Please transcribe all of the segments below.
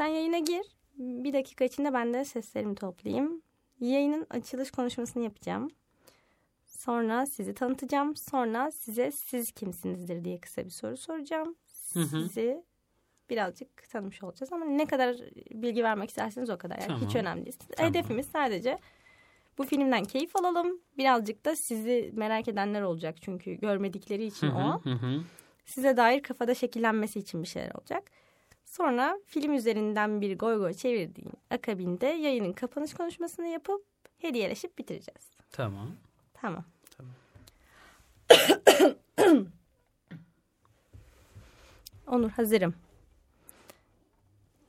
Sen yayına gir. Bir dakika içinde ben de seslerimi toplayayım. Yayının açılış konuşmasını yapacağım. Sonra sizi tanıtacağım. Sonra size siz kimsinizdir diye kısa bir soru soracağım. Hı hı. Sizi birazcık tanımış olacağız ama ne kadar bilgi vermek isterseniz o kadar. Yani Tamam. Hiç önemli değil. Tamam. Hedefimiz sadece bu filmden keyif alalım. Birazcık da sizi merak edenler olacak çünkü görmedikleri için Hı o. hı, hı hı. Size dair kafada şekillenmesi için bir şeyler olacak. Sonra film üzerinden bir goy goy çevirdiğin akabinde yayının kapanış konuşmasını yapıp hediyeleşip bitireceğiz. Tamam. Tamam. Tamam. Onur hazırım.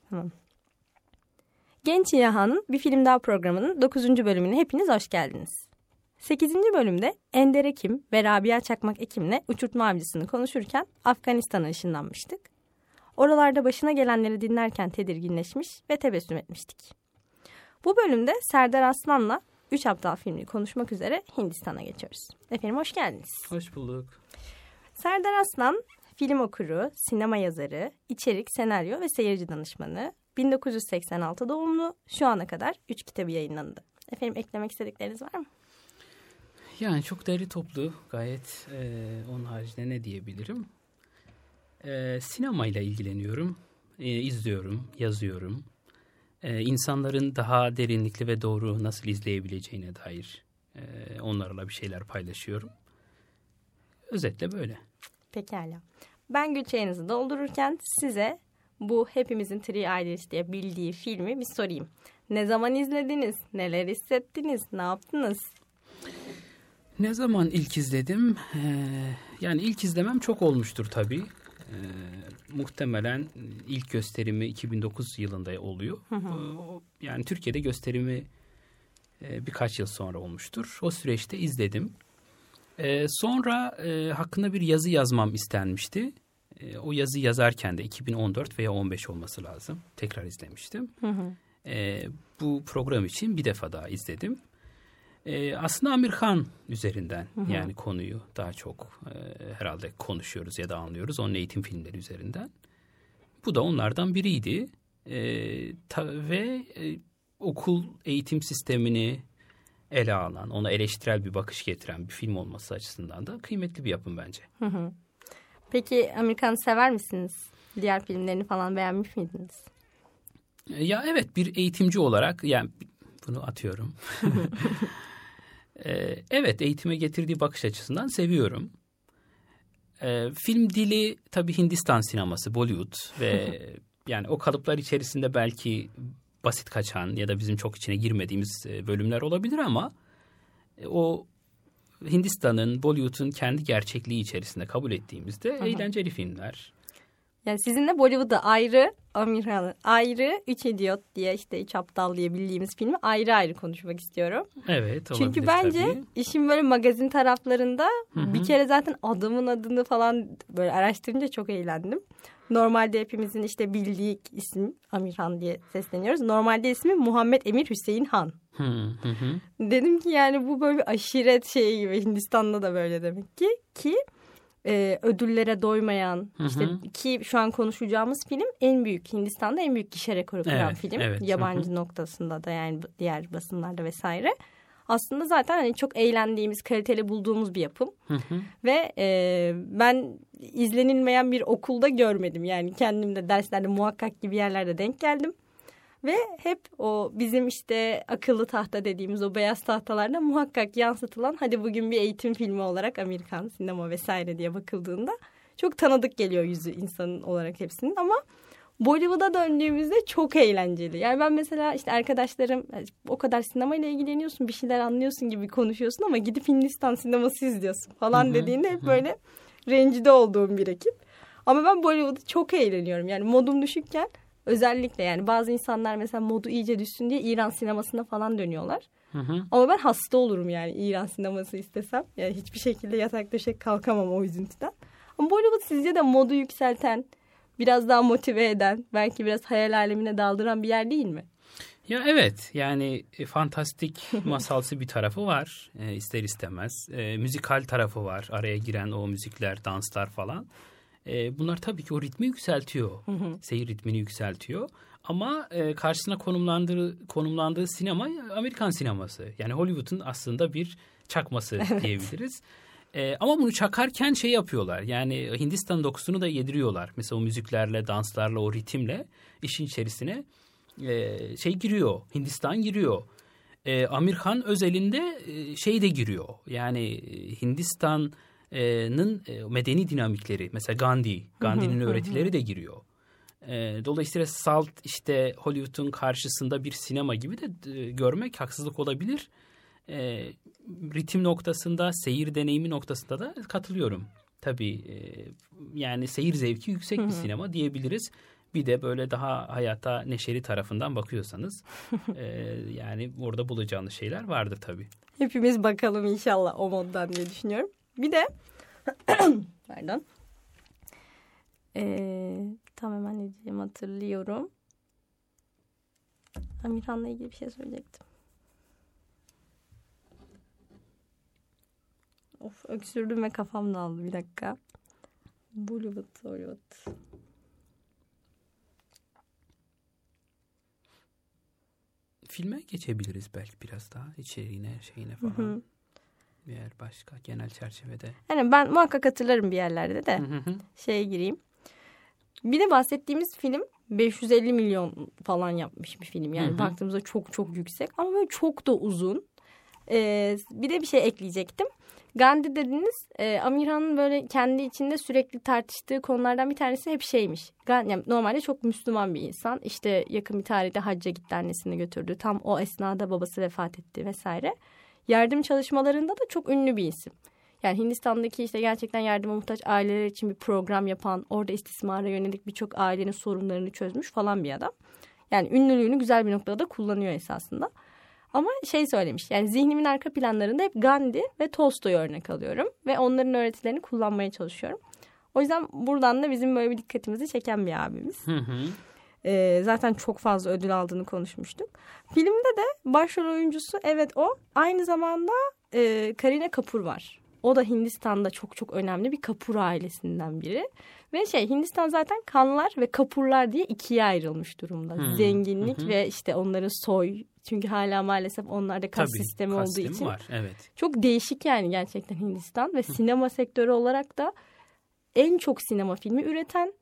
Tamam. Genç Yahan'ın bir film daha programının 9. bölümüne hepiniz hoş geldiniz. 8. bölümde Ender Ekim ve Rabia Çakmak Ekim'le uçurtma avcısını konuşurken Afganistan'a ışınlanmıştık. Oralarda başına gelenleri dinlerken tedirginleşmiş ve tebessüm etmiştik. Bu bölümde Serdar Aslan'la 3 Aptal filmini konuşmak üzere Hindistan'a geçiyoruz. Efendim hoş geldiniz. Hoş bulduk. Serdar Aslan film okuru, sinema yazarı, içerik, senaryo ve seyirci danışmanı. 1986 doğumlu. Şu ana kadar 3 kitabı yayınlandı. Efendim eklemek istedikleriniz var mı? Yani çok değerli toplu. Gayet e, onun haricinde ne diyebilirim? E, sinemayla ilgileniyorum. E, izliyorum, yazıyorum. E, insanların daha derinlikli ve doğru nasıl izleyebileceğine dair e, onlarla bir şeyler paylaşıyorum. Özetle böyle. Pekala. Ben gül çayınızı doldururken size bu hepimizin Three Idiots diye bildiği filmi bir sorayım. Ne zaman izlediniz? Neler hissettiniz? Ne yaptınız? Ne zaman ilk izledim? Ee, yani ilk izlemem çok olmuştur tabii. Ee, muhtemelen ilk gösterimi 2009 yılında oluyor. Ee, o- yani Türkiye'de gösterimi e, birkaç yıl sonra olmuştur. O süreçte izledim. Ee, sonra e, hakkında bir yazı yazmam istenmişti. E, o yazı yazarken de 2014 veya 15 olması lazım. Tekrar izlemiştim. E, bu program için bir defa daha izledim. E, aslında Amir Khan üzerinden yani konuyu daha çok e, herhalde konuşuyoruz ya da anlıyoruz. Onun eğitim filmleri üzerinden. Bu da onlardan biriydi. E, ta- ve e, okul eğitim sistemini ele alan, ona eleştirel bir bakış getiren bir film olması açısından da kıymetli bir yapım bence. Peki Amerikan sever misiniz? Diğer filmlerini falan beğenmiş miydiniz? Ya evet bir eğitimci olarak yani bunu atıyorum. E, evet eğitime getirdiği bakış açısından seviyorum. E, film dili tabii Hindistan sineması, Bollywood ve yani o kalıplar içerisinde belki basit kaçan ya da bizim çok içine girmediğimiz e, bölümler olabilir ama e, o Hindistan'ın, Bollywood'un kendi gerçekliği içerisinde kabul ettiğimizde eğlenceli filmler. Yani sizinle Bollywood'u ayrı, Amirhan'ı ayrı, Üç İdiot diye işte Üç Aptal diye bildiğimiz filmi ayrı ayrı konuşmak istiyorum. Evet Çünkü bence tabii. işin böyle magazin taraflarında hı. bir kere zaten adamın adını falan böyle araştırınca çok eğlendim. Normalde hepimizin işte bildiği isim Amirhan diye sesleniyoruz. Normalde ismi Muhammed Emir Hüseyin Han. Hı hı hı. Dedim ki yani bu böyle bir aşiret şeyi gibi Hindistan'da da böyle demek ki ki e, ödüllere doymayan Hı hı. işte ki şu an konuşacağımız film en büyük Hindistan'da en büyük gişe rekoru kıran Evet, film evet. yabancı Hı noktasında da yani diğer basınlarda vesaire. Aslında zaten hani çok eğlendiğimiz, kaliteli bulduğumuz bir yapım. Hı hı. Ve e, ben izlenilmeyen bir okulda görmedim. Yani kendim de derslerde muhakkak gibi yerlerde denk geldim. Ve hep o bizim işte akıllı tahta dediğimiz o beyaz tahtalarda muhakkak yansıtılan hadi bugün bir eğitim filmi olarak Amerikan sinema vesaire diye bakıldığında çok tanıdık geliyor yüzü insanın olarak hepsinin ama Bollywood'a döndüğümüzde çok eğlenceli. Yani ben mesela işte arkadaşlarım o kadar sinemayla ilgileniyorsun bir şeyler anlıyorsun gibi konuşuyorsun ama gidip Hindistan sineması izliyorsun falan Hı hı, dediğinde hep hı. böyle rencide olduğum bir ekip. Ama ben Bollywood'u çok eğleniyorum. Yani modum düşükken özellikle yani bazı insanlar mesela modu iyice düşsün diye İran sinemasına falan dönüyorlar. Hı hı. Ama ben hasta olurum yani İran sineması istesem. Yani hiçbir şekilde yatak döşek kalkamam o üzüntüden. Ama Bollywood sizce de modu yükselten, biraz daha motive eden, belki biraz hayal alemine daldıran bir yer değil mi? Ya evet yani e, fantastik masalsı bir tarafı var e, ister istemez. E, müzikal tarafı var araya giren o müzikler, danslar falan. E, bunlar tabii ki o ritmi yükseltiyor. Seyir ritmini yükseltiyor. Ama e, karşısına konumlandığı, konumlandığı sinema Amerikan sineması. Yani Hollywood'un aslında bir çakması evet. diyebiliriz. E, ama bunu çakarken şey yapıyorlar. Yani Hindistan dokusunu da yediriyorlar. Mesela o müziklerle, danslarla, o ritimle işin içerisine e, şey giriyor. Hindistan giriyor. E, Amir Khan özelinde e, şey de giriyor. Yani e, Hindistan'ın e, medeni dinamikleri. Mesela Gandhi, Gandhi'nin öğretileri de giriyor. Dolayısıyla salt işte Hollywood'un karşısında bir sinema gibi de görmek haksızlık olabilir. Ritim noktasında, seyir deneyimi noktasında da katılıyorum. Tabii yani seyir zevki yüksek bir sinema diyebiliriz. Bir de böyle daha hayata neşeli tarafından bakıyorsanız e, yani orada bulacağınız şeyler vardır tabii. Hepimiz bakalım inşallah o moddan diye düşünüyorum. Bir de pardon. Ee, tam hemen ne diyeceğim hatırlıyorum. Amirhan'la ilgili bir şey söyleyecektim. Of öksürdüm ve kafam dağıldı bir dakika. Bollywood, Hollywood. Filme geçebiliriz belki biraz daha içeriğine şeyine falan. Hı hı. Bir yer başka genel çerçevede. Yani ben muhakkak hatırlarım bir yerlerde de. Hı hı. Şeye gireyim. Bir de bahsettiğimiz film 550 milyon falan yapmış bir film. Yani hı hı. baktığımızda çok çok yüksek ama böyle çok da uzun. Ee, bir de bir şey ekleyecektim. Gandhi dediniz e, Amirhan'ın böyle kendi içinde sürekli tartıştığı konulardan bir tanesi hep şeymiş. Gandhi, yani normalde çok Müslüman bir insan. İşte yakın bir tarihte hacca gitti annesini götürdü. Tam o esnada babası vefat etti vesaire. Yardım çalışmalarında da çok ünlü bir isim. Yani Hindistan'daki işte gerçekten yardıma muhtaç aileler için bir program yapan, orada istismara yönelik birçok ailenin sorunlarını çözmüş falan bir adam. Yani ünlülüğünü güzel bir noktada kullanıyor esasında. Ama şey söylemiş yani zihnimin arka planlarında hep Gandhi ve Tolstoy örnek alıyorum. Ve onların öğretilerini kullanmaya çalışıyorum. O yüzden buradan da bizim böyle bir dikkatimizi çeken bir abimiz. Hı hı. Ee, zaten çok fazla ödül aldığını konuşmuştuk. Filmde de başrol oyuncusu evet o. Aynı zamanda e, Karine Kapur var. O da Hindistan'da çok çok önemli bir Kapur ailesinden biri. Ve şey Hindistan zaten kanlar ve kapurlar diye ikiye ayrılmış durumda. Hmm. Zenginlik hmm. ve işte onların soy. Çünkü hala maalesef onlarda kas Tabii, sistemi kas olduğu için. Var, evet. Çok değişik yani gerçekten Hindistan ve sinema sektörü olarak da en çok sinema filmi üreten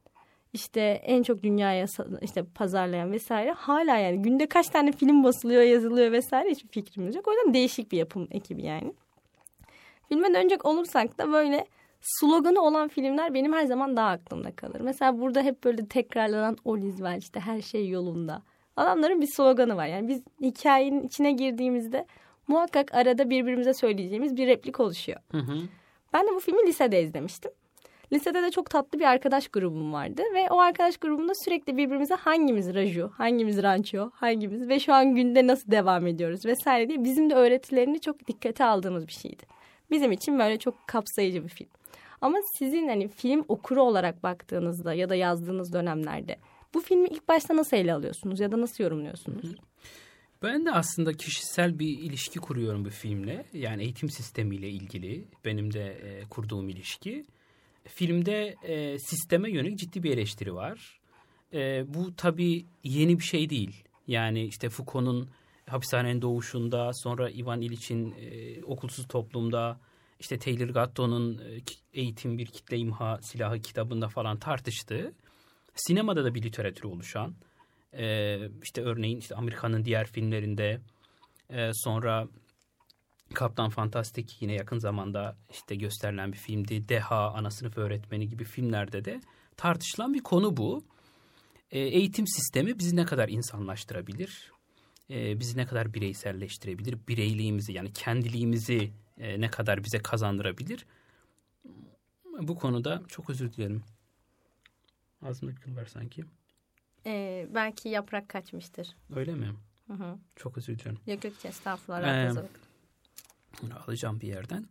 işte en çok dünyaya işte pazarlayan vesaire hala yani günde kaç tane film basılıyor yazılıyor vesaire hiçbir fikrimiz yok. O yüzden değişik bir yapım ekibi yani. Filme dönecek olursak da böyle sloganı olan filmler benim her zaman daha aklımda kalır. Mesela burada hep böyle tekrarlanan Oliz var işte her şey yolunda. Adamların bir sloganı var. Yani biz hikayenin içine girdiğimizde muhakkak arada birbirimize söyleyeceğimiz bir replik oluşuyor. Hı hı. Ben de bu filmi lisede izlemiştim. Lisede de çok tatlı bir arkadaş grubum vardı ve o arkadaş grubunda sürekli birbirimize hangimiz Raju, hangimiz Rancho, hangimiz ve şu an günde nasıl devam ediyoruz vesaire diye bizim de öğretilerini çok dikkate aldığımız bir şeydi. Bizim için böyle çok kapsayıcı bir film. Ama sizin hani film okuru olarak baktığınızda ya da yazdığınız dönemlerde bu filmi ilk başta nasıl ele alıyorsunuz ya da nasıl yorumluyorsunuz? Ben de aslında kişisel bir ilişki kuruyorum bu filmle. Yani eğitim sistemiyle ilgili benim de e, kurduğum ilişki. Filmde e, sisteme yönelik ciddi bir eleştiri var. E, bu tabii yeni bir şey değil. Yani işte Foucault'un hapishanenin doğuşunda, sonra Ivan Illich'in e, okulsuz toplumda, işte Taylor Gatto'nun e, Eğitim Bir Kitle İmha Silahı kitabında falan tartıştığı, sinemada da bir literatür oluşan, e, işte örneğin işte Amerika'nın diğer filmlerinde, e, sonra Kaptan Fantastik yine yakın zamanda işte gösterilen bir filmdi. Deha, Ana Sınıf Öğretmeni gibi filmlerde de tartışılan bir konu bu. E, eğitim sistemi bizi ne kadar insanlaştırabilir? E, bizi ne kadar bireyselleştirebilir? Bireyliğimizi yani kendiliğimizi e, ne kadar bize kazandırabilir? Bu konuda çok özür dilerim. Ağzımda kıl var sanki. Ee, belki yaprak kaçmıştır. Öyle mi? Hı hı. Çok özür dilerim. Yok yok estağfurullah. Ee, alacağım bir yerden.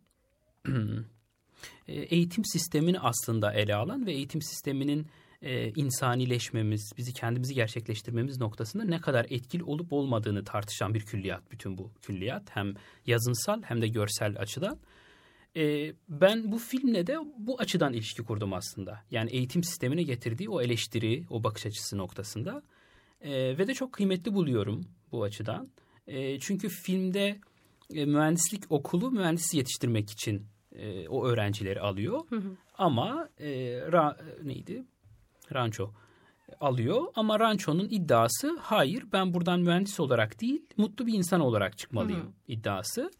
Ee, eğitim sistemini aslında ele alan ve eğitim sisteminin e, insanileşmemiz, bizi kendimizi gerçekleştirmemiz noktasında ne kadar etkili olup olmadığını tartışan bir külliyat bütün bu külliyat. Hem yazınsal hem de görsel açıdan. E, ben bu filmle de bu açıdan ilişki kurdum aslında. Yani eğitim sistemine getirdiği o eleştiri, o bakış açısı noktasında. E, ve de çok kıymetli buluyorum bu açıdan. E, çünkü filmde e, mühendislik okulu mühendis yetiştirmek için e, o öğrencileri alıyor. Hı hı. Ama e, ra, neydi? Rancho alıyor ama Rancho'nun iddiası hayır ben buradan mühendis olarak değil mutlu bir insan olarak çıkmalıyım hı hı. iddiası.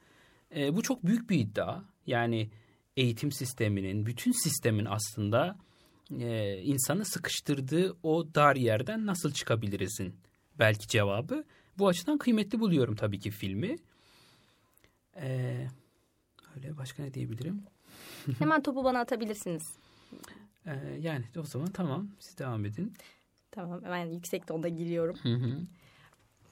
E, bu çok büyük bir iddia. Yani eğitim sisteminin, bütün sistemin aslında e, insanı sıkıştırdığı o dar yerden nasıl çıkabilirizin belki cevabı. Bu açıdan kıymetli buluyorum tabii ki filmi. Ee, öyle başka ne diyebilirim? Hemen topu bana atabilirsiniz. Ee, yani o zaman tamam siz devam edin. Tamam ben yüksek tonda giriyorum. Hı hı.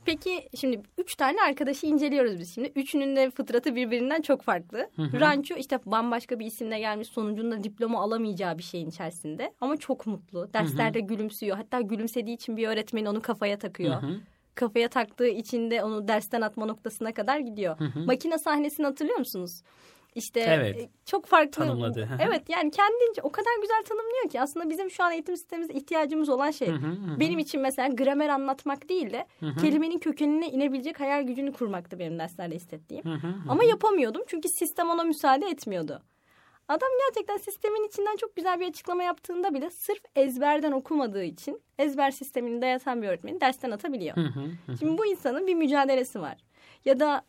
Peki şimdi üç tane arkadaşı inceliyoruz biz şimdi. Üçünün de fıtratı birbirinden çok farklı. Hı hı. Rancho işte bambaşka bir isimle gelmiş sonucunda diploma alamayacağı bir şeyin içerisinde. Ama çok mutlu. Derslerde hı hı. gülümsüyor. Hatta gülümsediği için bir öğretmen onu kafaya takıyor. Hı hı. Kafaya taktığı için de onu dersten atma noktasına kadar gidiyor. Hı hı. Makine sahnesini hatırlıyor musunuz? İşte evet. E, çok farklı. Tanımladı. evet yani kendince o kadar güzel tanımlıyor ki aslında bizim şu an eğitim sistemimizde ihtiyacımız olan şey. Hı hı hı. Benim için mesela gramer anlatmak değil de hı hı. kelimenin kökenine inebilecek hayal gücünü kurmaktı benim derslerde hissettiğim. Hı hı hı. Ama yapamıyordum çünkü sistem ona müsaade etmiyordu. Adam gerçekten sistemin içinden çok güzel bir açıklama yaptığında bile sırf ezberden okumadığı için ezber sistemini dayatan bir öğretmeni dersten atabiliyor. Hı hı hı. Şimdi bu insanın bir mücadelesi var. Ya da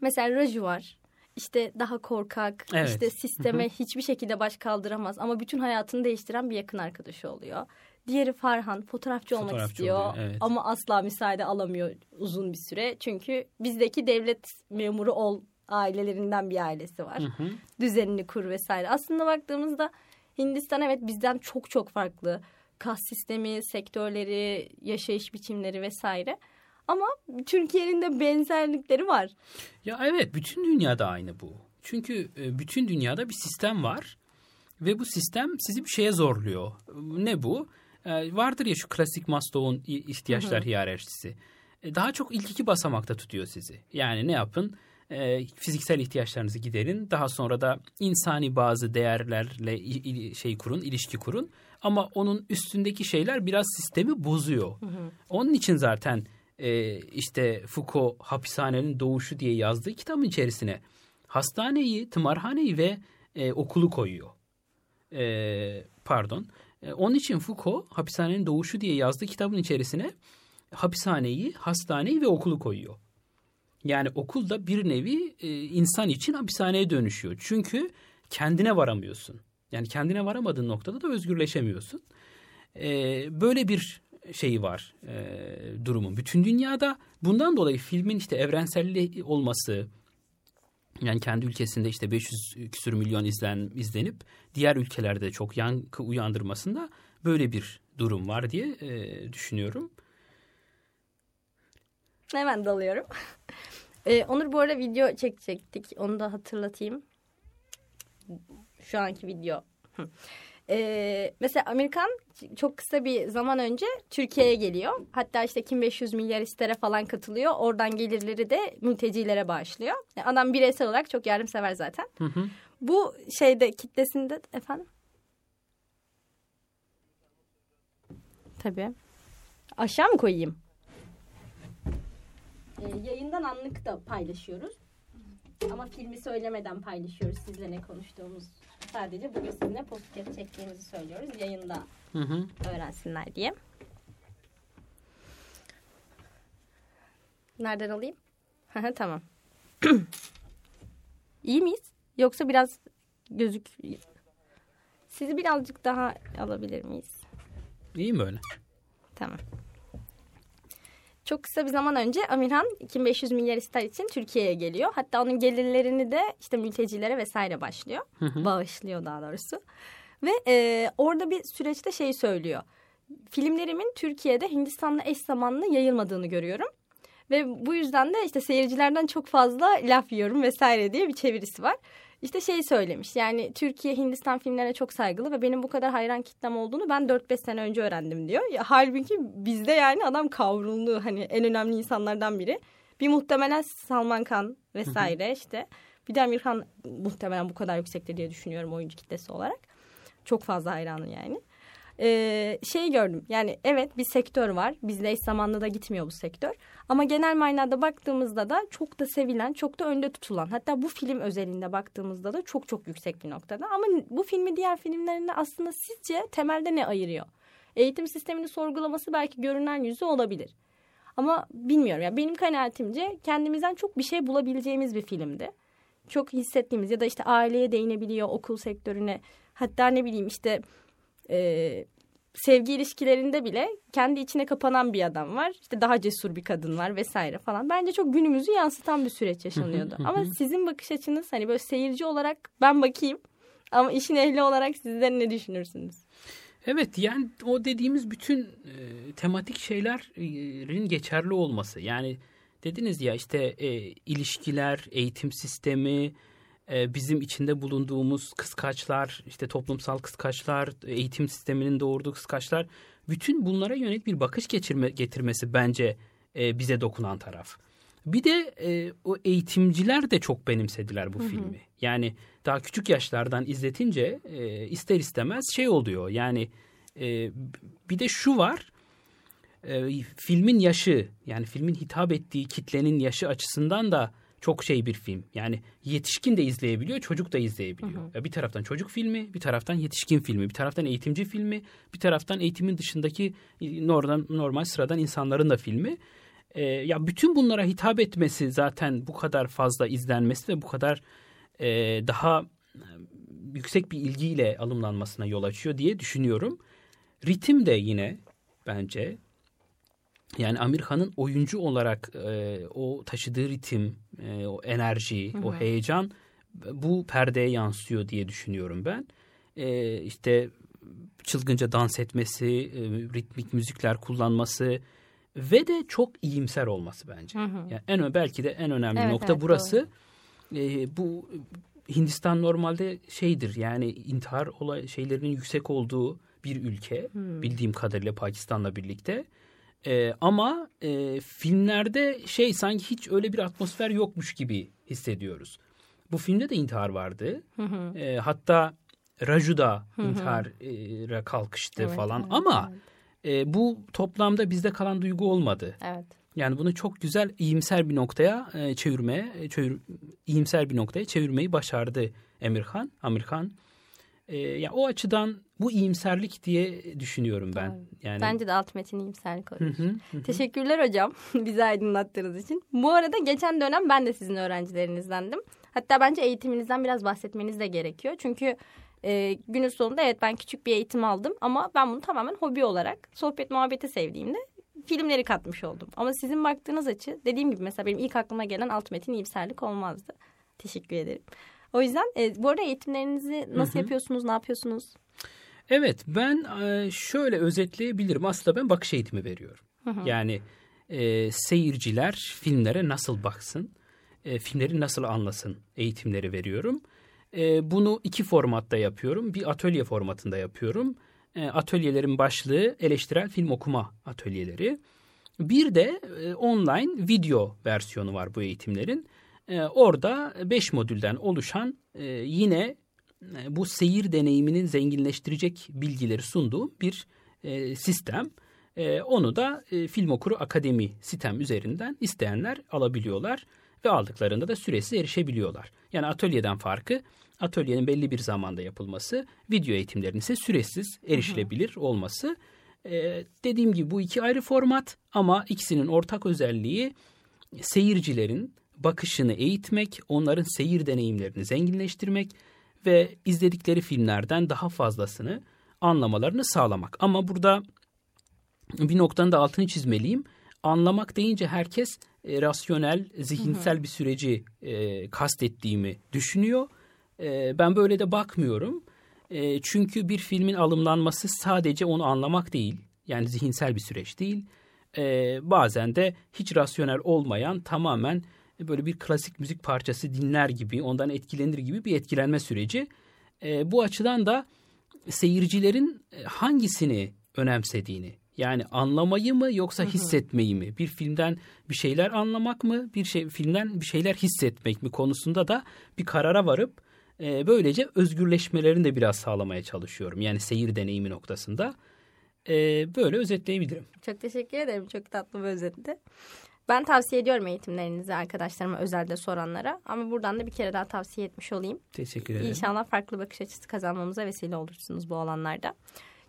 mesela Raju var işte daha korkak, evet. işte sisteme hiçbir şekilde baş kaldıramaz ama bütün hayatını değiştiren bir yakın arkadaşı oluyor. Diğeri Farhan fotoğrafçı, fotoğrafçı olmak istiyor oluyor, evet. ama asla müsaade alamıyor uzun bir süre. Çünkü bizdeki devlet memuru ol ailelerinden bir ailesi var. Hı hı. Düzenini kur vesaire. Aslında baktığımızda Hindistan evet bizden çok çok farklı. Kas sistemi, sektörleri, yaşayış biçimleri vesaire. Ama Türkiye'nin de benzerlikleri var. Ya evet bütün dünyada aynı bu. Çünkü e, bütün dünyada bir sistem var ve bu sistem sizi bir şeye zorluyor. Ne bu? E, vardır ya şu klasik Maslow'un ihtiyaçlar hiyerarşisi. E, daha çok ilk iki basamakta tutuyor sizi. Yani ne yapın? Fiziksel ihtiyaçlarınızı giderin. Daha sonra da insani bazı değerlerle şey kurun, ilişki kurun. Ama onun üstündeki şeyler biraz sistemi bozuyor. Hı hı. Onun için zaten e, işte Foucault hapishanenin doğuşu diye yazdığı kitabın içerisine hastaneyi, tımarhaneyi ve e, okulu koyuyor. E, pardon. E, onun için Foucault hapishanenin doğuşu diye yazdığı kitabın içerisine hapishaneyi, hastaneyi ve okulu koyuyor. Yani okul da bir nevi e, insan için hapishaneye dönüşüyor. Çünkü kendine varamıyorsun. Yani kendine varamadığın noktada da özgürleşemiyorsun. E, böyle bir şeyi var e, durumun. Bütün dünyada bundan dolayı filmin işte evrenselli olması yani kendi ülkesinde işte 500 küsür milyon izlen, izlenip diğer ülkelerde çok yankı uyandırmasında böyle bir durum var diye e, düşünüyorum. Hemen dalıyorum. ee, Onur bu arada video çekecektik. Onu da hatırlatayım. Şu anki video. Ee, mesela Amerikan çok kısa bir zaman önce Türkiye'ye geliyor. Hatta işte kim 500 milyar istere falan katılıyor. Oradan gelirleri de mültecilere bağışlıyor. Yani adam bireysel olarak çok yardımsever zaten. Hı hı. Bu şeyde kitlesinde efendim? Tabii. Aşağı mı koyayım? Ee, yayından anlık da paylaşıyoruz. Ama filmi söylemeden paylaşıyoruz sizle ne konuştuğumuz. Sadece bugün sizinle podcast çektiğimizi söylüyoruz. Yayında hı hı. öğrensinler diye. Nereden alayım? tamam. İyi miyiz? Yoksa biraz gözük... Sizi birazcık daha alabilir miyiz? İyi mi öyle? Tamam. Çok kısa bir zaman önce Amirhan 2500 milyar ister için Türkiye'ye geliyor. Hatta onun gelirlerini de işte mültecilere vesaire başlıyor. Hı hı. Bağışlıyor daha doğrusu. Ve e, orada bir süreçte şey söylüyor. Filmlerimin Türkiye'de Hindistan'la eş zamanlı yayılmadığını görüyorum. Ve bu yüzden de işte seyircilerden çok fazla laf yiyorum vesaire diye bir çevirisi var. İşte şey söylemiş yani Türkiye Hindistan filmlerine çok saygılı ve benim bu kadar hayran kitlem olduğunu ben 4-5 sene önce öğrendim diyor. Ya, halbuki bizde yani adam kavruldu hani en önemli insanlardan biri. Bir muhtemelen Salman Khan vesaire işte Bir de Amirhan muhtemelen bu kadar yüksektir diye düşünüyorum oyuncu kitlesi olarak. Çok fazla hayranı yani. Ee, şey gördüm yani evet bir sektör var. Bizde eş zamanlı da gitmiyor bu sektör. Ama genel manada baktığımızda da çok da sevilen, çok da önde tutulan. Hatta bu film özelinde baktığımızda da çok çok yüksek bir noktada. Ama bu filmi diğer filmlerinde aslında sizce temelde ne ayırıyor? Eğitim sistemini sorgulaması belki görünen yüzü olabilir. Ama bilmiyorum ya benim kanaatimce kendimizden çok bir şey bulabileceğimiz bir filmdi. Çok hissettiğimiz ya da işte aileye değinebiliyor, okul sektörüne. Hatta ne bileyim işte e, sevgi ilişkilerinde bile kendi içine kapanan bir adam var. İşte daha cesur bir kadın var vesaire falan. Bence çok günümüzü yansıtan bir süreç yaşanıyordu. Ama sizin bakış açınız hani böyle seyirci olarak ben bakayım. Ama işin ehli olarak sizler ne düşünürsünüz? Evet yani o dediğimiz bütün e, tematik şeylerin geçerli olması. Yani dediniz ya işte e, ilişkiler, eğitim sistemi, e, bizim içinde bulunduğumuz kıskaçlar, işte toplumsal kıskaçlar, eğitim sisteminin doğurduğu kıskaçlar, bütün bunlara yönelik bir bakış geçirme, getirmesi bence e, bize dokunan taraf. Bir de e, o eğitimciler de çok benimsediler bu hı hı. filmi. Yani daha küçük yaşlardan izletince e, ister istemez şey oluyor. Yani e, bir de şu var. E, filmin yaşı yani filmin hitap ettiği kitlenin yaşı açısından da çok şey bir film. Yani yetişkin de izleyebiliyor, çocuk da izleyebiliyor. Hı hı. Bir taraftan çocuk filmi, bir taraftan yetişkin filmi, bir taraftan eğitimci filmi, bir taraftan eğitimin dışındaki normal, normal sıradan insanların da filmi. Ee, ya bütün bunlara hitap etmesi zaten bu kadar fazla izlenmesi ve bu kadar e, daha yüksek bir ilgiyle alımlanmasına yol açıyor diye düşünüyorum. Ritim de yine bence yani Amir Khan'ın oyuncu olarak e, o taşıdığı ritim, e, o enerji, hı hı. o heyecan bu perdeye yansıyor diye düşünüyorum ben. E, işte çılgınca dans etmesi, e, ritmik müzikler kullanması ve de çok iyimser olması bence. Yani en belki de en önemli evet, nokta evet, burası. E, bu Hindistan normalde şeydir yani intihar olay şeylerinin yüksek olduğu bir ülke hmm. bildiğim kadarıyla Pakistan'la birlikte. E, ama e, filmlerde şey sanki hiç öyle bir atmosfer yokmuş gibi hissediyoruz. Bu filmde de intihar vardı. Hı hı. E, hatta Raju da intihara kalkıştı evet, falan. Evet, ama evet. E, bu toplamda bizde kalan duygu olmadı. Evet. Yani bunu çok güzel iyimser bir noktaya e, çevirmeye, çevir, iyimser bir noktaya çevirmeyi başardı Emirhan, Amirhan. E, ya o açıdan bu iyimserlik diye düşünüyorum ben. Yani bence de alt metin iyimserlik olur. Teşekkürler hocam bizi aydınlattığınız için. Bu arada geçen dönem ben de sizin öğrencilerinizdendim. Hatta bence eğitiminizden biraz bahsetmeniz de gerekiyor. Çünkü e, günün sonunda evet ben küçük bir eğitim aldım ama ben bunu tamamen hobi olarak sohbet muhabbeti sevdiğimde filmleri katmış oldum. Ama sizin baktığınız açı dediğim gibi mesela benim ilk aklıma gelen alt metin iyimserlik olmazdı. Teşekkür ederim. O yüzden e, bu arada eğitimlerinizi nasıl Hı-hı. yapıyorsunuz, ne yapıyorsunuz? Evet ben e, şöyle özetleyebilirim. Aslında ben bakış eğitimi veriyorum. Hı-hı. Yani e, seyirciler filmlere nasıl baksın, e, filmleri nasıl anlasın eğitimleri veriyorum. E, bunu iki formatta yapıyorum. Bir atölye formatında yapıyorum. E, atölyelerin başlığı eleştirel film okuma atölyeleri. Bir de e, online video versiyonu var bu eğitimlerin. E, orada beş modülden oluşan e, yine e, bu seyir deneyiminin zenginleştirecek bilgileri sunduğu bir e, sistem. E, onu da e, Film Okuru Akademi sitem üzerinden isteyenler alabiliyorlar ve aldıklarında da süresiz erişebiliyorlar. Yani atölyeden farkı atölyenin belli bir zamanda yapılması, video eğitimlerinin ise süresiz erişilebilir olması. Ee, dediğim gibi bu iki ayrı format ama ikisinin ortak özelliği seyircilerin bakışını eğitmek, onların seyir deneyimlerini zenginleştirmek ve izledikleri filmlerden daha fazlasını anlamalarını sağlamak. Ama burada bir noktanın da altını çizmeliyim. Anlamak deyince herkes e, rasyonel, zihinsel hı hı. bir süreci e, kastettiğimi düşünüyor. E, ben böyle de bakmıyorum. E, çünkü bir filmin alımlanması sadece onu anlamak değil. Yani zihinsel bir süreç değil. E, bazen de hiç rasyonel olmayan tamamen böyle bir klasik müzik parçası dinler gibi, ondan etkilenir gibi bir etkilenme süreci. E, bu açıdan da seyircilerin e, hangisini önemsediğini, Yani anlamayı mı yoksa hissetmeyi mi? Bir filmden bir şeyler anlamak mı? Bir şey filmden bir şeyler hissetmek mi konusunda da bir karara varıp e, böylece özgürleşmelerini de biraz sağlamaya çalışıyorum. Yani seyir deneyimi noktasında. E, böyle özetleyebilirim. Çok teşekkür ederim. Çok tatlı bir özetti. Ben tavsiye ediyorum eğitimlerinizi arkadaşlarıma özelde soranlara. Ama buradan da bir kere daha tavsiye etmiş olayım. Teşekkür ederim. İnşallah farklı bakış açısı kazanmamıza vesile olursunuz bu alanlarda.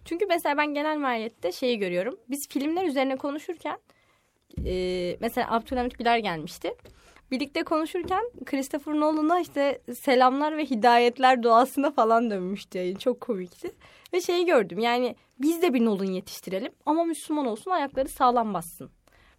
Çünkü mesela ben genel mahiyette şeyi görüyorum. Biz filmler üzerine konuşurken e, mesela Abdülhamit Güler gelmişti. Birlikte konuşurken Christopher Nolan'a işte selamlar ve hidayetler duasına falan dönmüştü yayın. Çok komikti. Ve şeyi gördüm yani biz de bir Nolan yetiştirelim ama Müslüman olsun ayakları sağlam bassın.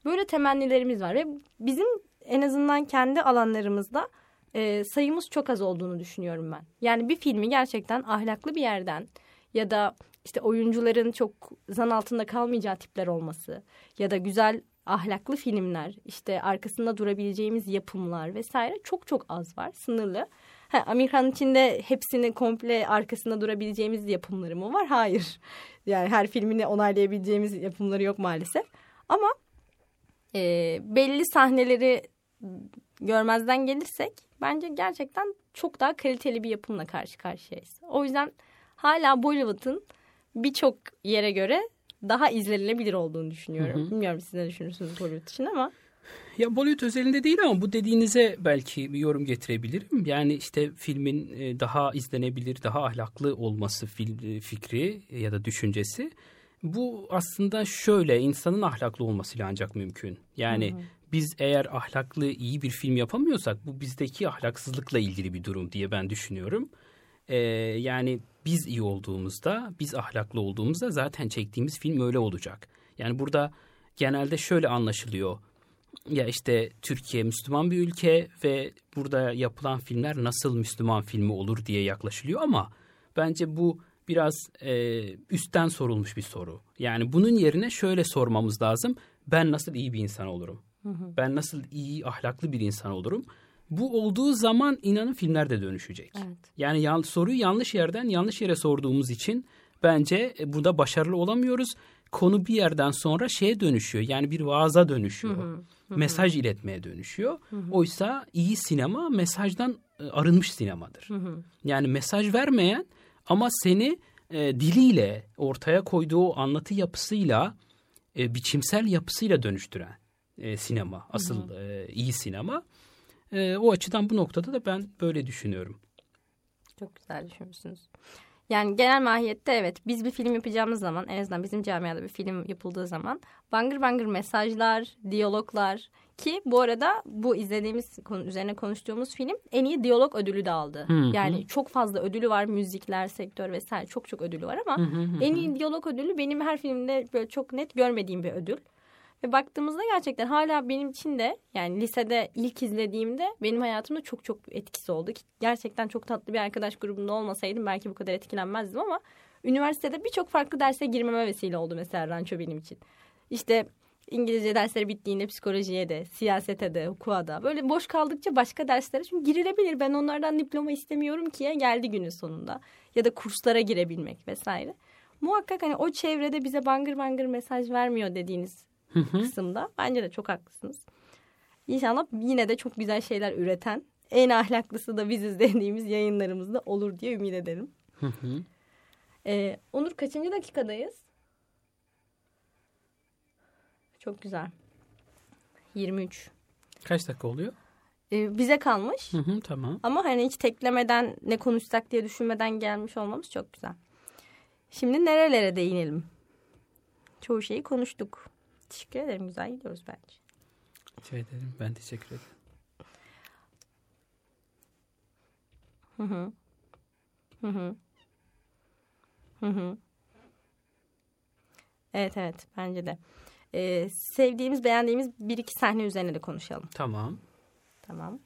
Böyle temennilerimiz var ve bizim en azından kendi alanlarımızda e, sayımız çok az olduğunu düşünüyorum ben. Yani bir filmi gerçekten ahlaklı bir yerden ya da işte oyuncuların çok zan altında kalmayacağı tipler olması ya da güzel ahlaklı filmler işte arkasında durabileceğimiz yapımlar vesaire çok çok az var sınırlı. Ha, Amerikan içinde hepsini komple arkasında durabileceğimiz yapımları mı var? Hayır. Yani her filmini onaylayabileceğimiz yapımları yok maalesef. Ama e, belli sahneleri görmezden gelirsek bence gerçekten çok daha kaliteli bir yapımla karşı karşıyayız. O yüzden hala Bollywood'un birçok yere göre daha izlenilebilir olduğunu düşünüyorum. Hı hı. Bilmiyorum siz ne düşünürsünüz Bollywood için ama. Ya Bollywood özelinde değil ama bu dediğinize belki bir yorum getirebilirim. Yani işte filmin e, daha izlenebilir, daha ahlaklı olması e, fikri ya da düşüncesi. Bu aslında şöyle insanın ahlaklı olmasıyla ancak mümkün. Yani hı hı. biz eğer ahlaklı iyi bir film yapamıyorsak bu bizdeki ahlaksızlıkla ilgili bir durum diye ben düşünüyorum. Ee, yani biz iyi olduğumuzda, biz ahlaklı olduğumuzda zaten çektiğimiz film öyle olacak. Yani burada genelde şöyle anlaşılıyor. Ya işte Türkiye Müslüman bir ülke ve burada yapılan filmler nasıl Müslüman filmi olur diye yaklaşılıyor ama bence bu biraz e, üstten sorulmuş bir soru. Yani bunun yerine şöyle sormamız lazım. Ben nasıl iyi bir insan olurum? Hı hı. Ben nasıl iyi ahlaklı bir insan olurum? Bu olduğu zaman inanın filmler de dönüşecek. Evet. Yani yan, soruyu yanlış yerden yanlış yere sorduğumuz için bence e, burada başarılı olamıyoruz. Konu bir yerden sonra şeye dönüşüyor. Yani bir vaaza dönüşüyor. Hı hı, hı. Mesaj iletmeye dönüşüyor. Hı hı. Oysa iyi sinema mesajdan e, arınmış sinemadır. Hı hı. Yani mesaj vermeyen ama seni e, diliyle ortaya koyduğu anlatı yapısıyla e, biçimsel yapısıyla dönüştüren e, sinema. Asıl hı hı. E, iyi sinema. E, o açıdan bu noktada da ben böyle düşünüyorum. Çok güzel düşünmüşsünüz. Yani genel mahiyette evet biz bir film yapacağımız zaman en azından bizim camiada bir film yapıldığı zaman bangır bangır mesajlar, diyaloglar ki bu arada bu izlediğimiz konu üzerine konuştuğumuz film en iyi diyalog ödülü de aldı. Hı hı. Yani çok fazla ödülü var müzikler, sektör vesaire çok çok ödülü var ama hı hı en iyi diyalog ödülü benim her filmde böyle çok net görmediğim bir ödül. Ve baktığımızda gerçekten hala benim için de yani lisede ilk izlediğimde benim hayatımda çok çok etkisi oldu. Gerçekten çok tatlı bir arkadaş grubunda olmasaydım belki bu kadar etkilenmezdim ama üniversitede birçok farklı derse girmeme vesile oldu mesela ranço benim için. İşte İngilizce dersleri bittiğinde psikolojiye de, siyasete de, hukuka da. Böyle boş kaldıkça başka derslere çünkü girilebilir. Ben onlardan diploma istemiyorum ki ya geldi günün sonunda. Ya da kurslara girebilmek vesaire. Muhakkak hani o çevrede bize bangır bangır mesaj vermiyor dediğiniz kısımda. Bence de çok haklısınız. İnşallah yine de çok güzel şeyler üreten en ahlaklısı da biz izlediğimiz yayınlarımızda olur diye ümit ederim. Ee, Onur kaçıncı dakikadayız? Çok güzel. 23. Kaç dakika oluyor? Ee, bize kalmış. Hı hı, tamam. Ama hani hiç teklemeden ne konuşsak diye düşünmeden gelmiş olmamız çok güzel. Şimdi nerelere değinelim? Çoğu şeyi konuştuk. Teşekkür ederim. Güzel gidiyoruz bence. Rica ederim. Ben teşekkür ederim. Hı hı. Hı hı. Hı hı. Evet evet bence de. Ee, sevdiğimiz beğendiğimiz bir iki sahne üzerine de konuşalım. Tamam. Tamam.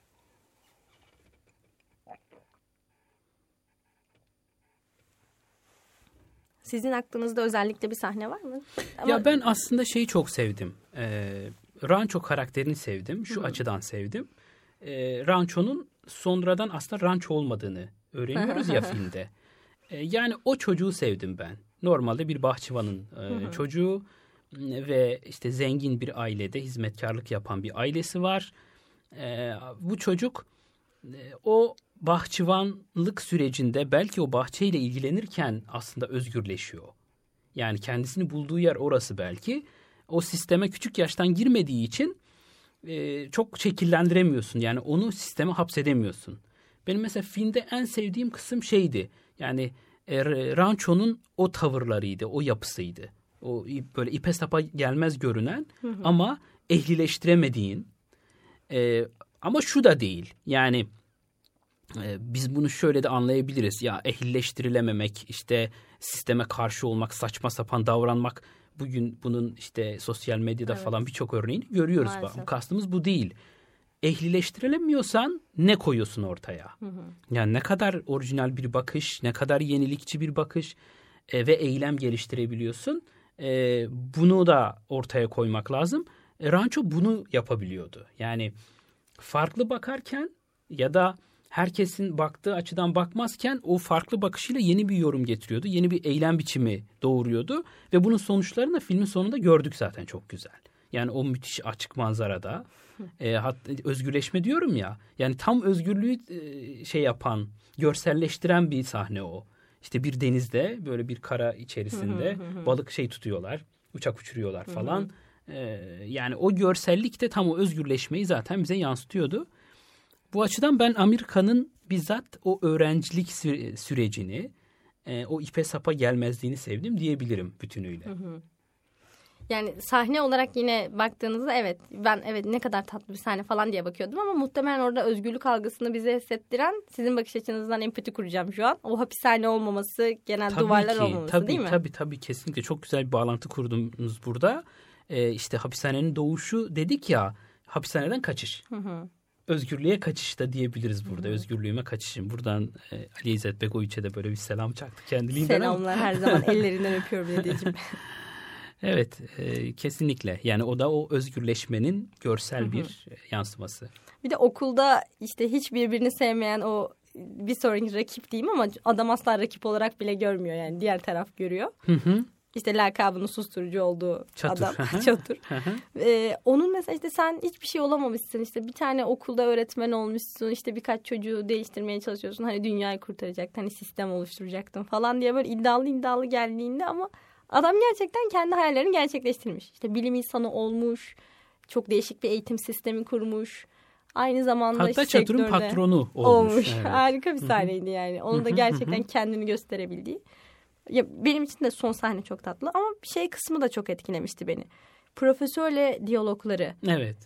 Sizin aklınızda özellikle bir sahne var mı? Ama... Ya ben aslında şeyi çok sevdim. Ee, Rancho karakterini sevdim. Şu Hı-hı. açıdan sevdim. Ee, Rancho'nun sonradan aslında Rancho olmadığını öğreniyoruz ya filmde. Ee, yani o çocuğu sevdim ben. Normalde bir bahçıvanın e, çocuğu. Ve işte zengin bir ailede hizmetkarlık yapan bir ailesi var. E, bu çocuk e, o bahçıvanlık sürecinde belki o bahçeyle ilgilenirken aslında özgürleşiyor. Yani kendisini bulduğu yer orası belki. O sisteme küçük yaştan girmediği için e, çok şekillendiremiyorsun. Yani onu sisteme hapsedemiyorsun. Benim mesela filmde en sevdiğim kısım şeydi. Yani e, rançonun o tavırlarıydı, o yapısıydı. O böyle ipe sapa gelmez görünen hı hı. ama ehlileştiremediğin. E, ama şu da değil. Yani e, biz bunu şöyle de anlayabiliriz. Ya ehlileştirilememek, işte sisteme karşı olmak, saçma sapan davranmak. Bugün bunun işte sosyal medyada evet. falan birçok örneğini görüyoruz. Maalesef. Kastımız bu değil ehlileştirilemiyorsan ne koyuyorsun ortaya? Hı hı. Yani ne kadar orijinal bir bakış, ne kadar yenilikçi bir bakış e, ve eylem geliştirebiliyorsun. E, bunu da ortaya koymak lazım. E, Rancho bunu yapabiliyordu. Yani farklı bakarken ya da herkesin baktığı açıdan bakmazken o farklı bakışıyla yeni bir yorum getiriyordu. Yeni bir eylem biçimi doğuruyordu ve bunun sonuçlarını da filmin sonunda gördük zaten çok güzel. Yani o müthiş açık manzarada e, hat, özgürleşme diyorum ya. Yani tam özgürlüğü e, şey yapan, görselleştiren bir sahne o. İşte bir denizde böyle bir kara içerisinde balık şey tutuyorlar, uçak uçuruyorlar falan. E, yani o görsellik de tam o özgürleşmeyi zaten bize yansıtıyordu. Bu açıdan ben Amerika'nın bizzat o öğrencilik sürecini, e, o ipe sapa gelmezliğini sevdim diyebilirim bütünüyle. Hı hı. Yani sahne olarak yine baktığınızda evet ben evet ne kadar tatlı bir sahne falan diye bakıyordum ama muhtemelen orada özgürlük algısını bize hissettiren sizin bakış açınızdan empati kuracağım şu an. O hapishane olmaması, genel tabii duvarlar ki, olmaması tabii, değil mi? Tabii tabii kesinlikle çok güzel bir bağlantı kurdunuz burada. Ee, işte hapishanenin doğuşu dedik ya hapishaneden kaçış. Hı hı özgürlüğe kaçış da diyebiliriz burada. Hı. Özgürlüğüme kaçışım. Buradan e, Ali İzzet Begoviç'e de böyle bir selam çaktı kendiliğinden. Selamlar her zaman ellerinden öpüyorum dedeciğim. Evet e, kesinlikle yani o da o özgürleşmenin görsel bir yansıması. Bir de okulda işte hiç birbirini sevmeyen o bir sonraki rakip diyeyim ama adam asla rakip olarak bile görmüyor yani diğer taraf görüyor. Hı hı. İşte lakabının susturucu olduğu Çatır. adam. Çatır. ee, onun mesela işte sen hiçbir şey olamamışsın. işte bir tane okulda öğretmen olmuşsun. işte birkaç çocuğu değiştirmeye çalışıyorsun. Hani dünyayı kurtaracaktın. Hani sistem oluşturacaktın falan diye böyle iddialı iddialı geldiğinde ama Adam gerçekten kendi hayallerini gerçekleştirmiş. İşte bilim insanı olmuş. Çok değişik bir eğitim sistemi kurmuş. Aynı zamanda Hatta çadırın patronu olmuş. olmuş. Evet. Harika bir sahneydi yani. Onu da gerçekten kendini gösterebildiği. Ya benim için de son sahne çok tatlı ama bir şey kısmı da çok etkilemişti beni. Profesörle diyalogları. Evet.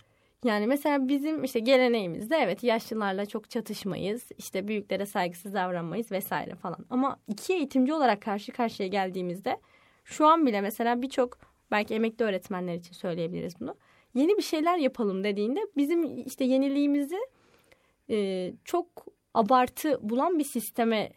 Yani mesela bizim işte geleneğimizde evet yaşlılarla çok çatışmayız. işte büyüklere saygısız davranmayız vesaire falan. Ama iki eğitimci olarak karşı karşıya geldiğimizde şu an bile mesela birçok belki emekli öğretmenler için söyleyebiliriz bunu. Yeni bir şeyler yapalım dediğinde bizim işte yeniliğimizi e, çok abartı bulan bir sisteme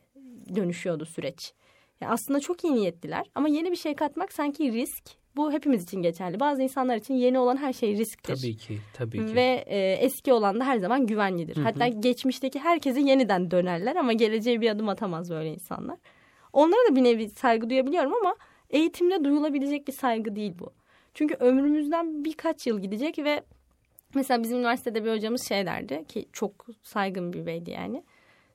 dönüşüyordu süreç. Yani aslında çok iyi niyetliler ama yeni bir şey katmak sanki risk. Bu hepimiz için geçerli. Bazı insanlar için yeni olan her şey risktir. Tabii ki, tabii ki. Ve e, eski olan da her zaman güvenlidir. Hı hı. Hatta geçmişteki herkesi yeniden dönerler ama geleceğe bir adım atamaz böyle insanlar. Onlara da bir nevi saygı duyabiliyorum ama eğitimde duyulabilecek bir saygı değil bu. Çünkü ömrümüzden birkaç yıl gidecek ve mesela bizim üniversitede bir hocamız şey derdi ki çok saygın bir beydi yani.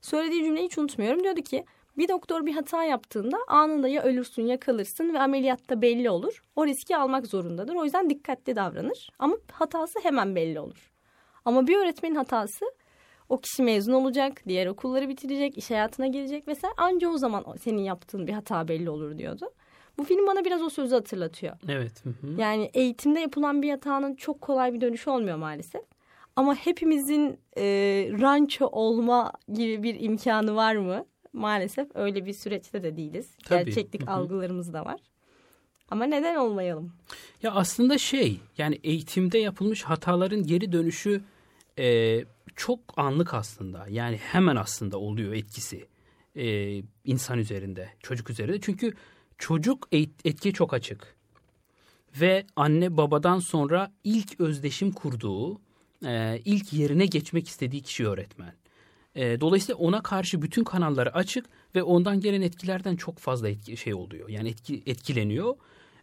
Söylediği cümleyi hiç unutmuyorum. Diyordu ki bir doktor bir hata yaptığında anında ya ölürsün ya kalırsın ve ameliyatta belli olur. O riski almak zorundadır. O yüzden dikkatli davranır. Ama hatası hemen belli olur. Ama bir öğretmenin hatası o kişi mezun olacak, diğer okulları bitirecek, iş hayatına girecek vesaire. Anca o zaman senin yaptığın bir hata belli olur diyordu. Bu film bana biraz o sözü hatırlatıyor. Evet. Hı hı. Yani eğitimde yapılan bir hatanın çok kolay bir dönüşü olmuyor maalesef. Ama hepimizin e, ranço olma gibi bir imkanı var mı? Maalesef öyle bir süreçte de değiliz. Tabii. Gerçeklik hı hı. algılarımız da var. Ama neden olmayalım? Ya aslında şey yani eğitimde yapılmış hataların geri dönüşü e, çok anlık aslında. Yani hemen aslında oluyor etkisi e, insan üzerinde, çocuk üzerinde. Çünkü çocuk etki çok açık. Ve anne babadan sonra ilk özdeşim kurduğu, e, ilk yerine geçmek istediği kişi öğretmen. E, dolayısıyla ona karşı bütün kanalları açık ve ondan gelen etkilerden çok fazla etki, şey oluyor. Yani etki, etkileniyor.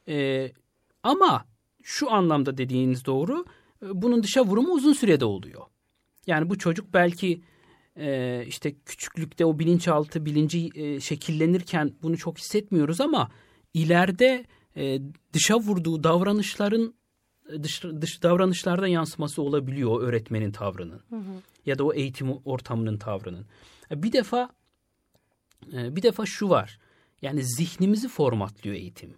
E, Ama şu anlamda dediğiniz doğru. Bunun dışa vurumu uzun sürede oluyor. Yani bu çocuk belki e, işte küçüklükte o bilinçaltı bilinci e, şekillenirken bunu çok hissetmiyoruz ama ileride e, dışa vurduğu davranışların e, dış, dış davranışlarda yansıması olabiliyor o öğretmenin tavrının ya da o eğitim ortamının tavrının. Bir defa bir defa şu var. Yani zihnimizi formatlıyor eğitim.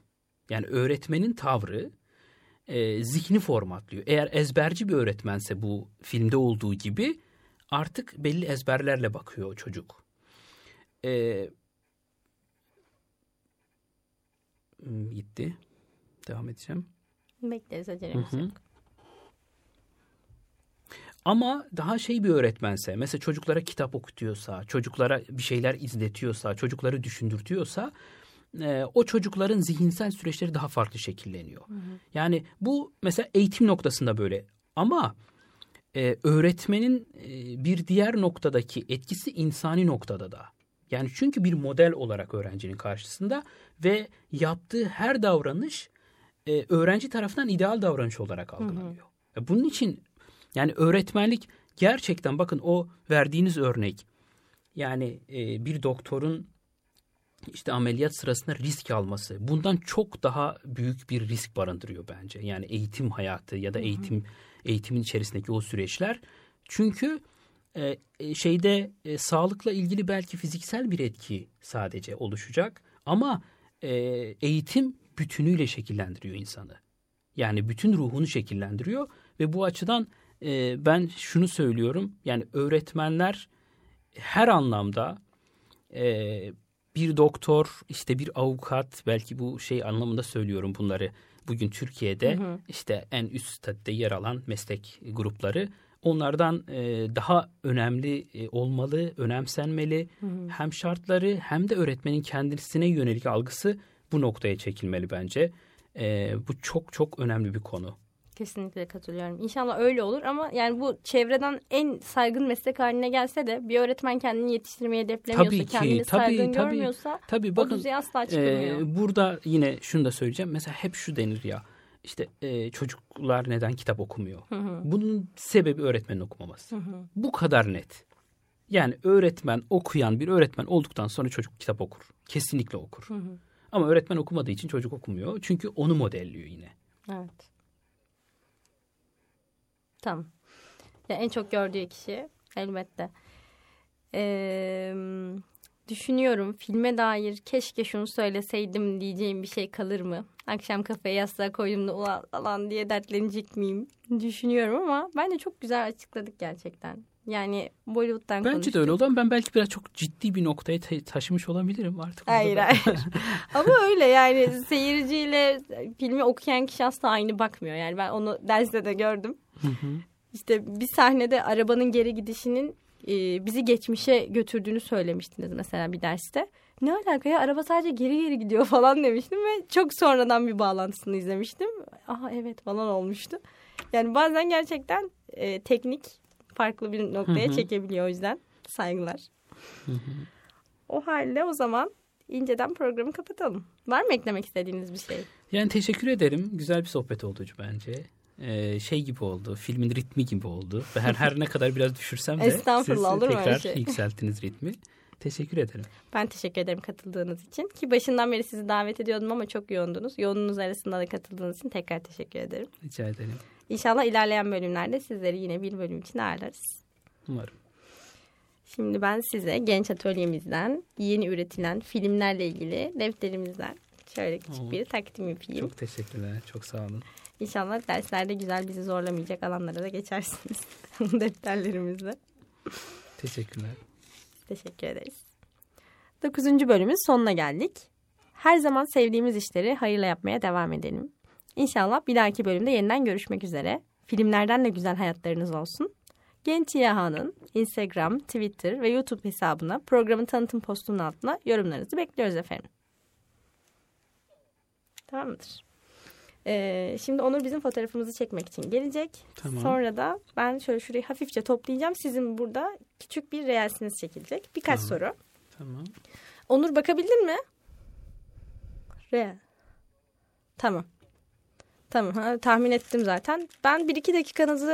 Yani öğretmenin tavrı e, zihni formatlıyor. Eğer ezberci bir öğretmense bu filmde olduğu gibi artık belli ezberlerle bakıyor o çocuk. E, hmm, gitti. Devam edeceğim. Bekleriz acelemiz Hı hı. yok. Ama daha şey bir öğretmense, mesela çocuklara kitap okutuyorsa, çocuklara bir şeyler izletiyorsa, çocukları düşündürtüyorsa, e, o çocukların zihinsel süreçleri daha farklı şekilleniyor. Yani bu mesela eğitim noktasında böyle. Ama e, öğretmenin e, bir diğer noktadaki etkisi insani noktada da. Yani çünkü bir model olarak öğrencinin karşısında ve yaptığı her davranış e, öğrenci tarafından ideal davranış olarak algılanıyor. E, Bunun için yani öğretmenlik gerçekten bakın o verdiğiniz örnek yani e, bir doktorun işte ameliyat sırasında risk alması bundan çok daha büyük bir risk barındırıyor bence. Yani eğitim hayatı ya da eğitim eğitimin içerisindeki o süreçler. Çünkü e, e, şeyde e, sağlıkla ilgili belki fiziksel bir etki sadece oluşacak ama e, eğitim bütünüyle şekillendiriyor insanı. Yani bütün ruhunu şekillendiriyor ve bu açıdan e, ben şunu söylüyorum. Yani öğretmenler her anlamda e, bir doktor, işte bir avukat, belki bu şey anlamında söylüyorum bunları. Bugün Türkiye'de işte en üst statüde yer alan meslek grupları onlardan e, daha önemli e, olmalı, önemsenmeli. Hem şartları hem de öğretmenin kendisine yönelik algısı bu noktaya çekilmeli bence. E, bu çok çok önemli bir konu. Kesinlikle katılıyorum. İnşallah öyle olur ama yani bu çevreden en saygın meslek haline gelse de bir öğretmen kendini yetiştirmeyi hedeflemiyorsa, Tabii ki, kendini tabii, saygın tabii. görmüyorsa Tabii o bakın düzeye asla çıkılmıyor. e, burada yine şunu da söyleyeceğim. Mesela hep şu denir ya işte e, çocuklar neden kitap okumuyor? Bunun sebebi öğretmenin okumaması. Bu kadar net. Yani öğretmen okuyan bir öğretmen olduktan sonra çocuk kitap okur. Kesinlikle okur. Ama öğretmen okumadığı için çocuk okumuyor. Çünkü onu modelliyor yine. Evet. Tamam. Ya en çok gördüğü kişi elbette. Ee, düşünüyorum filme dair keşke şunu söyleseydim diyeceğim bir şey kalır mı? Akşam kafaya yastığa koyduğumda ulan falan diye dertlenecek miyim? Düşünüyorum ama bence çok güzel açıkladık gerçekten. Yani Bollywood'dan Bence konuştuk. de öyle oldu ama ben belki biraz çok ciddi bir noktaya ta- taşımış olabilirim artık. Hayır hayır. Ama öyle yani seyirciyle filmi okuyan kişi asla aynı bakmıyor. Yani ben onu derste de gördüm. İşte bir sahnede arabanın geri gidişinin e, bizi geçmişe götürdüğünü söylemiştiniz mesela bir derste. Ne alaka ya araba sadece geri geri gidiyor falan demiştim ve çok sonradan bir bağlantısını izlemiştim. Aha evet falan olmuştu. Yani bazen gerçekten e, teknik farklı bir noktaya Hı hı. çekebiliyor o yüzden saygılar. O halde o zaman inceden programı kapatalım. Var mı eklemek istediğiniz bir şey? Yani teşekkür ederim. Güzel bir sohbet oldu bence. Ee, şey gibi oldu. Filmin ritmi gibi oldu. Ve her her ne kadar biraz düşürsem de siz olur tekrar şey? yükselttiniz ritmi. Teşekkür ederim. Ben teşekkür ederim katıldığınız için. Ki başından beri sizi davet ediyordum ama çok yoğundunuz. Yoğunluğunuz arasında da katıldığınız için tekrar teşekkür ederim. Rica ederim. İnşallah ilerleyen bölümlerde sizleri yine bir bölüm için ağırlarız. Umarım. Şimdi ben size genç atölyemizden yeni üretilen filmlerle ilgili defterimizden şöyle küçük Oo. bir takdim yapayım. Çok teşekkürler. Çok sağ olun. İnşallah derslerde güzel bizi zorlamayacak alanlara da geçersiniz defterlerimizle. Teşekkürler. Teşekkür ederiz. Dokuzuncu bölümün sonuna geldik. Her zaman sevdiğimiz işleri hayırla yapmaya devam edelim. İnşallah bir dahaki bölümde yeniden görüşmek üzere. Filmlerden de güzel hayatlarınız olsun. Genç Yaha'nın Instagram, Twitter ve YouTube hesabına programın tanıtım postunun altına yorumlarınızı bekliyoruz efendim. Tamam mıdır? Ee, şimdi Onur bizim fotoğrafımızı çekmek için gelecek. Tamam. Sonra da ben şöyle şurayı hafifçe toplayacağım. Sizin burada küçük bir reelsiniz çekilecek. Birkaç Tamam. soru. Tamam. Onur bakabildin mi? Reel. Tamam. Tamam ha, tahmin ettim zaten. Ben bir iki dakikanızı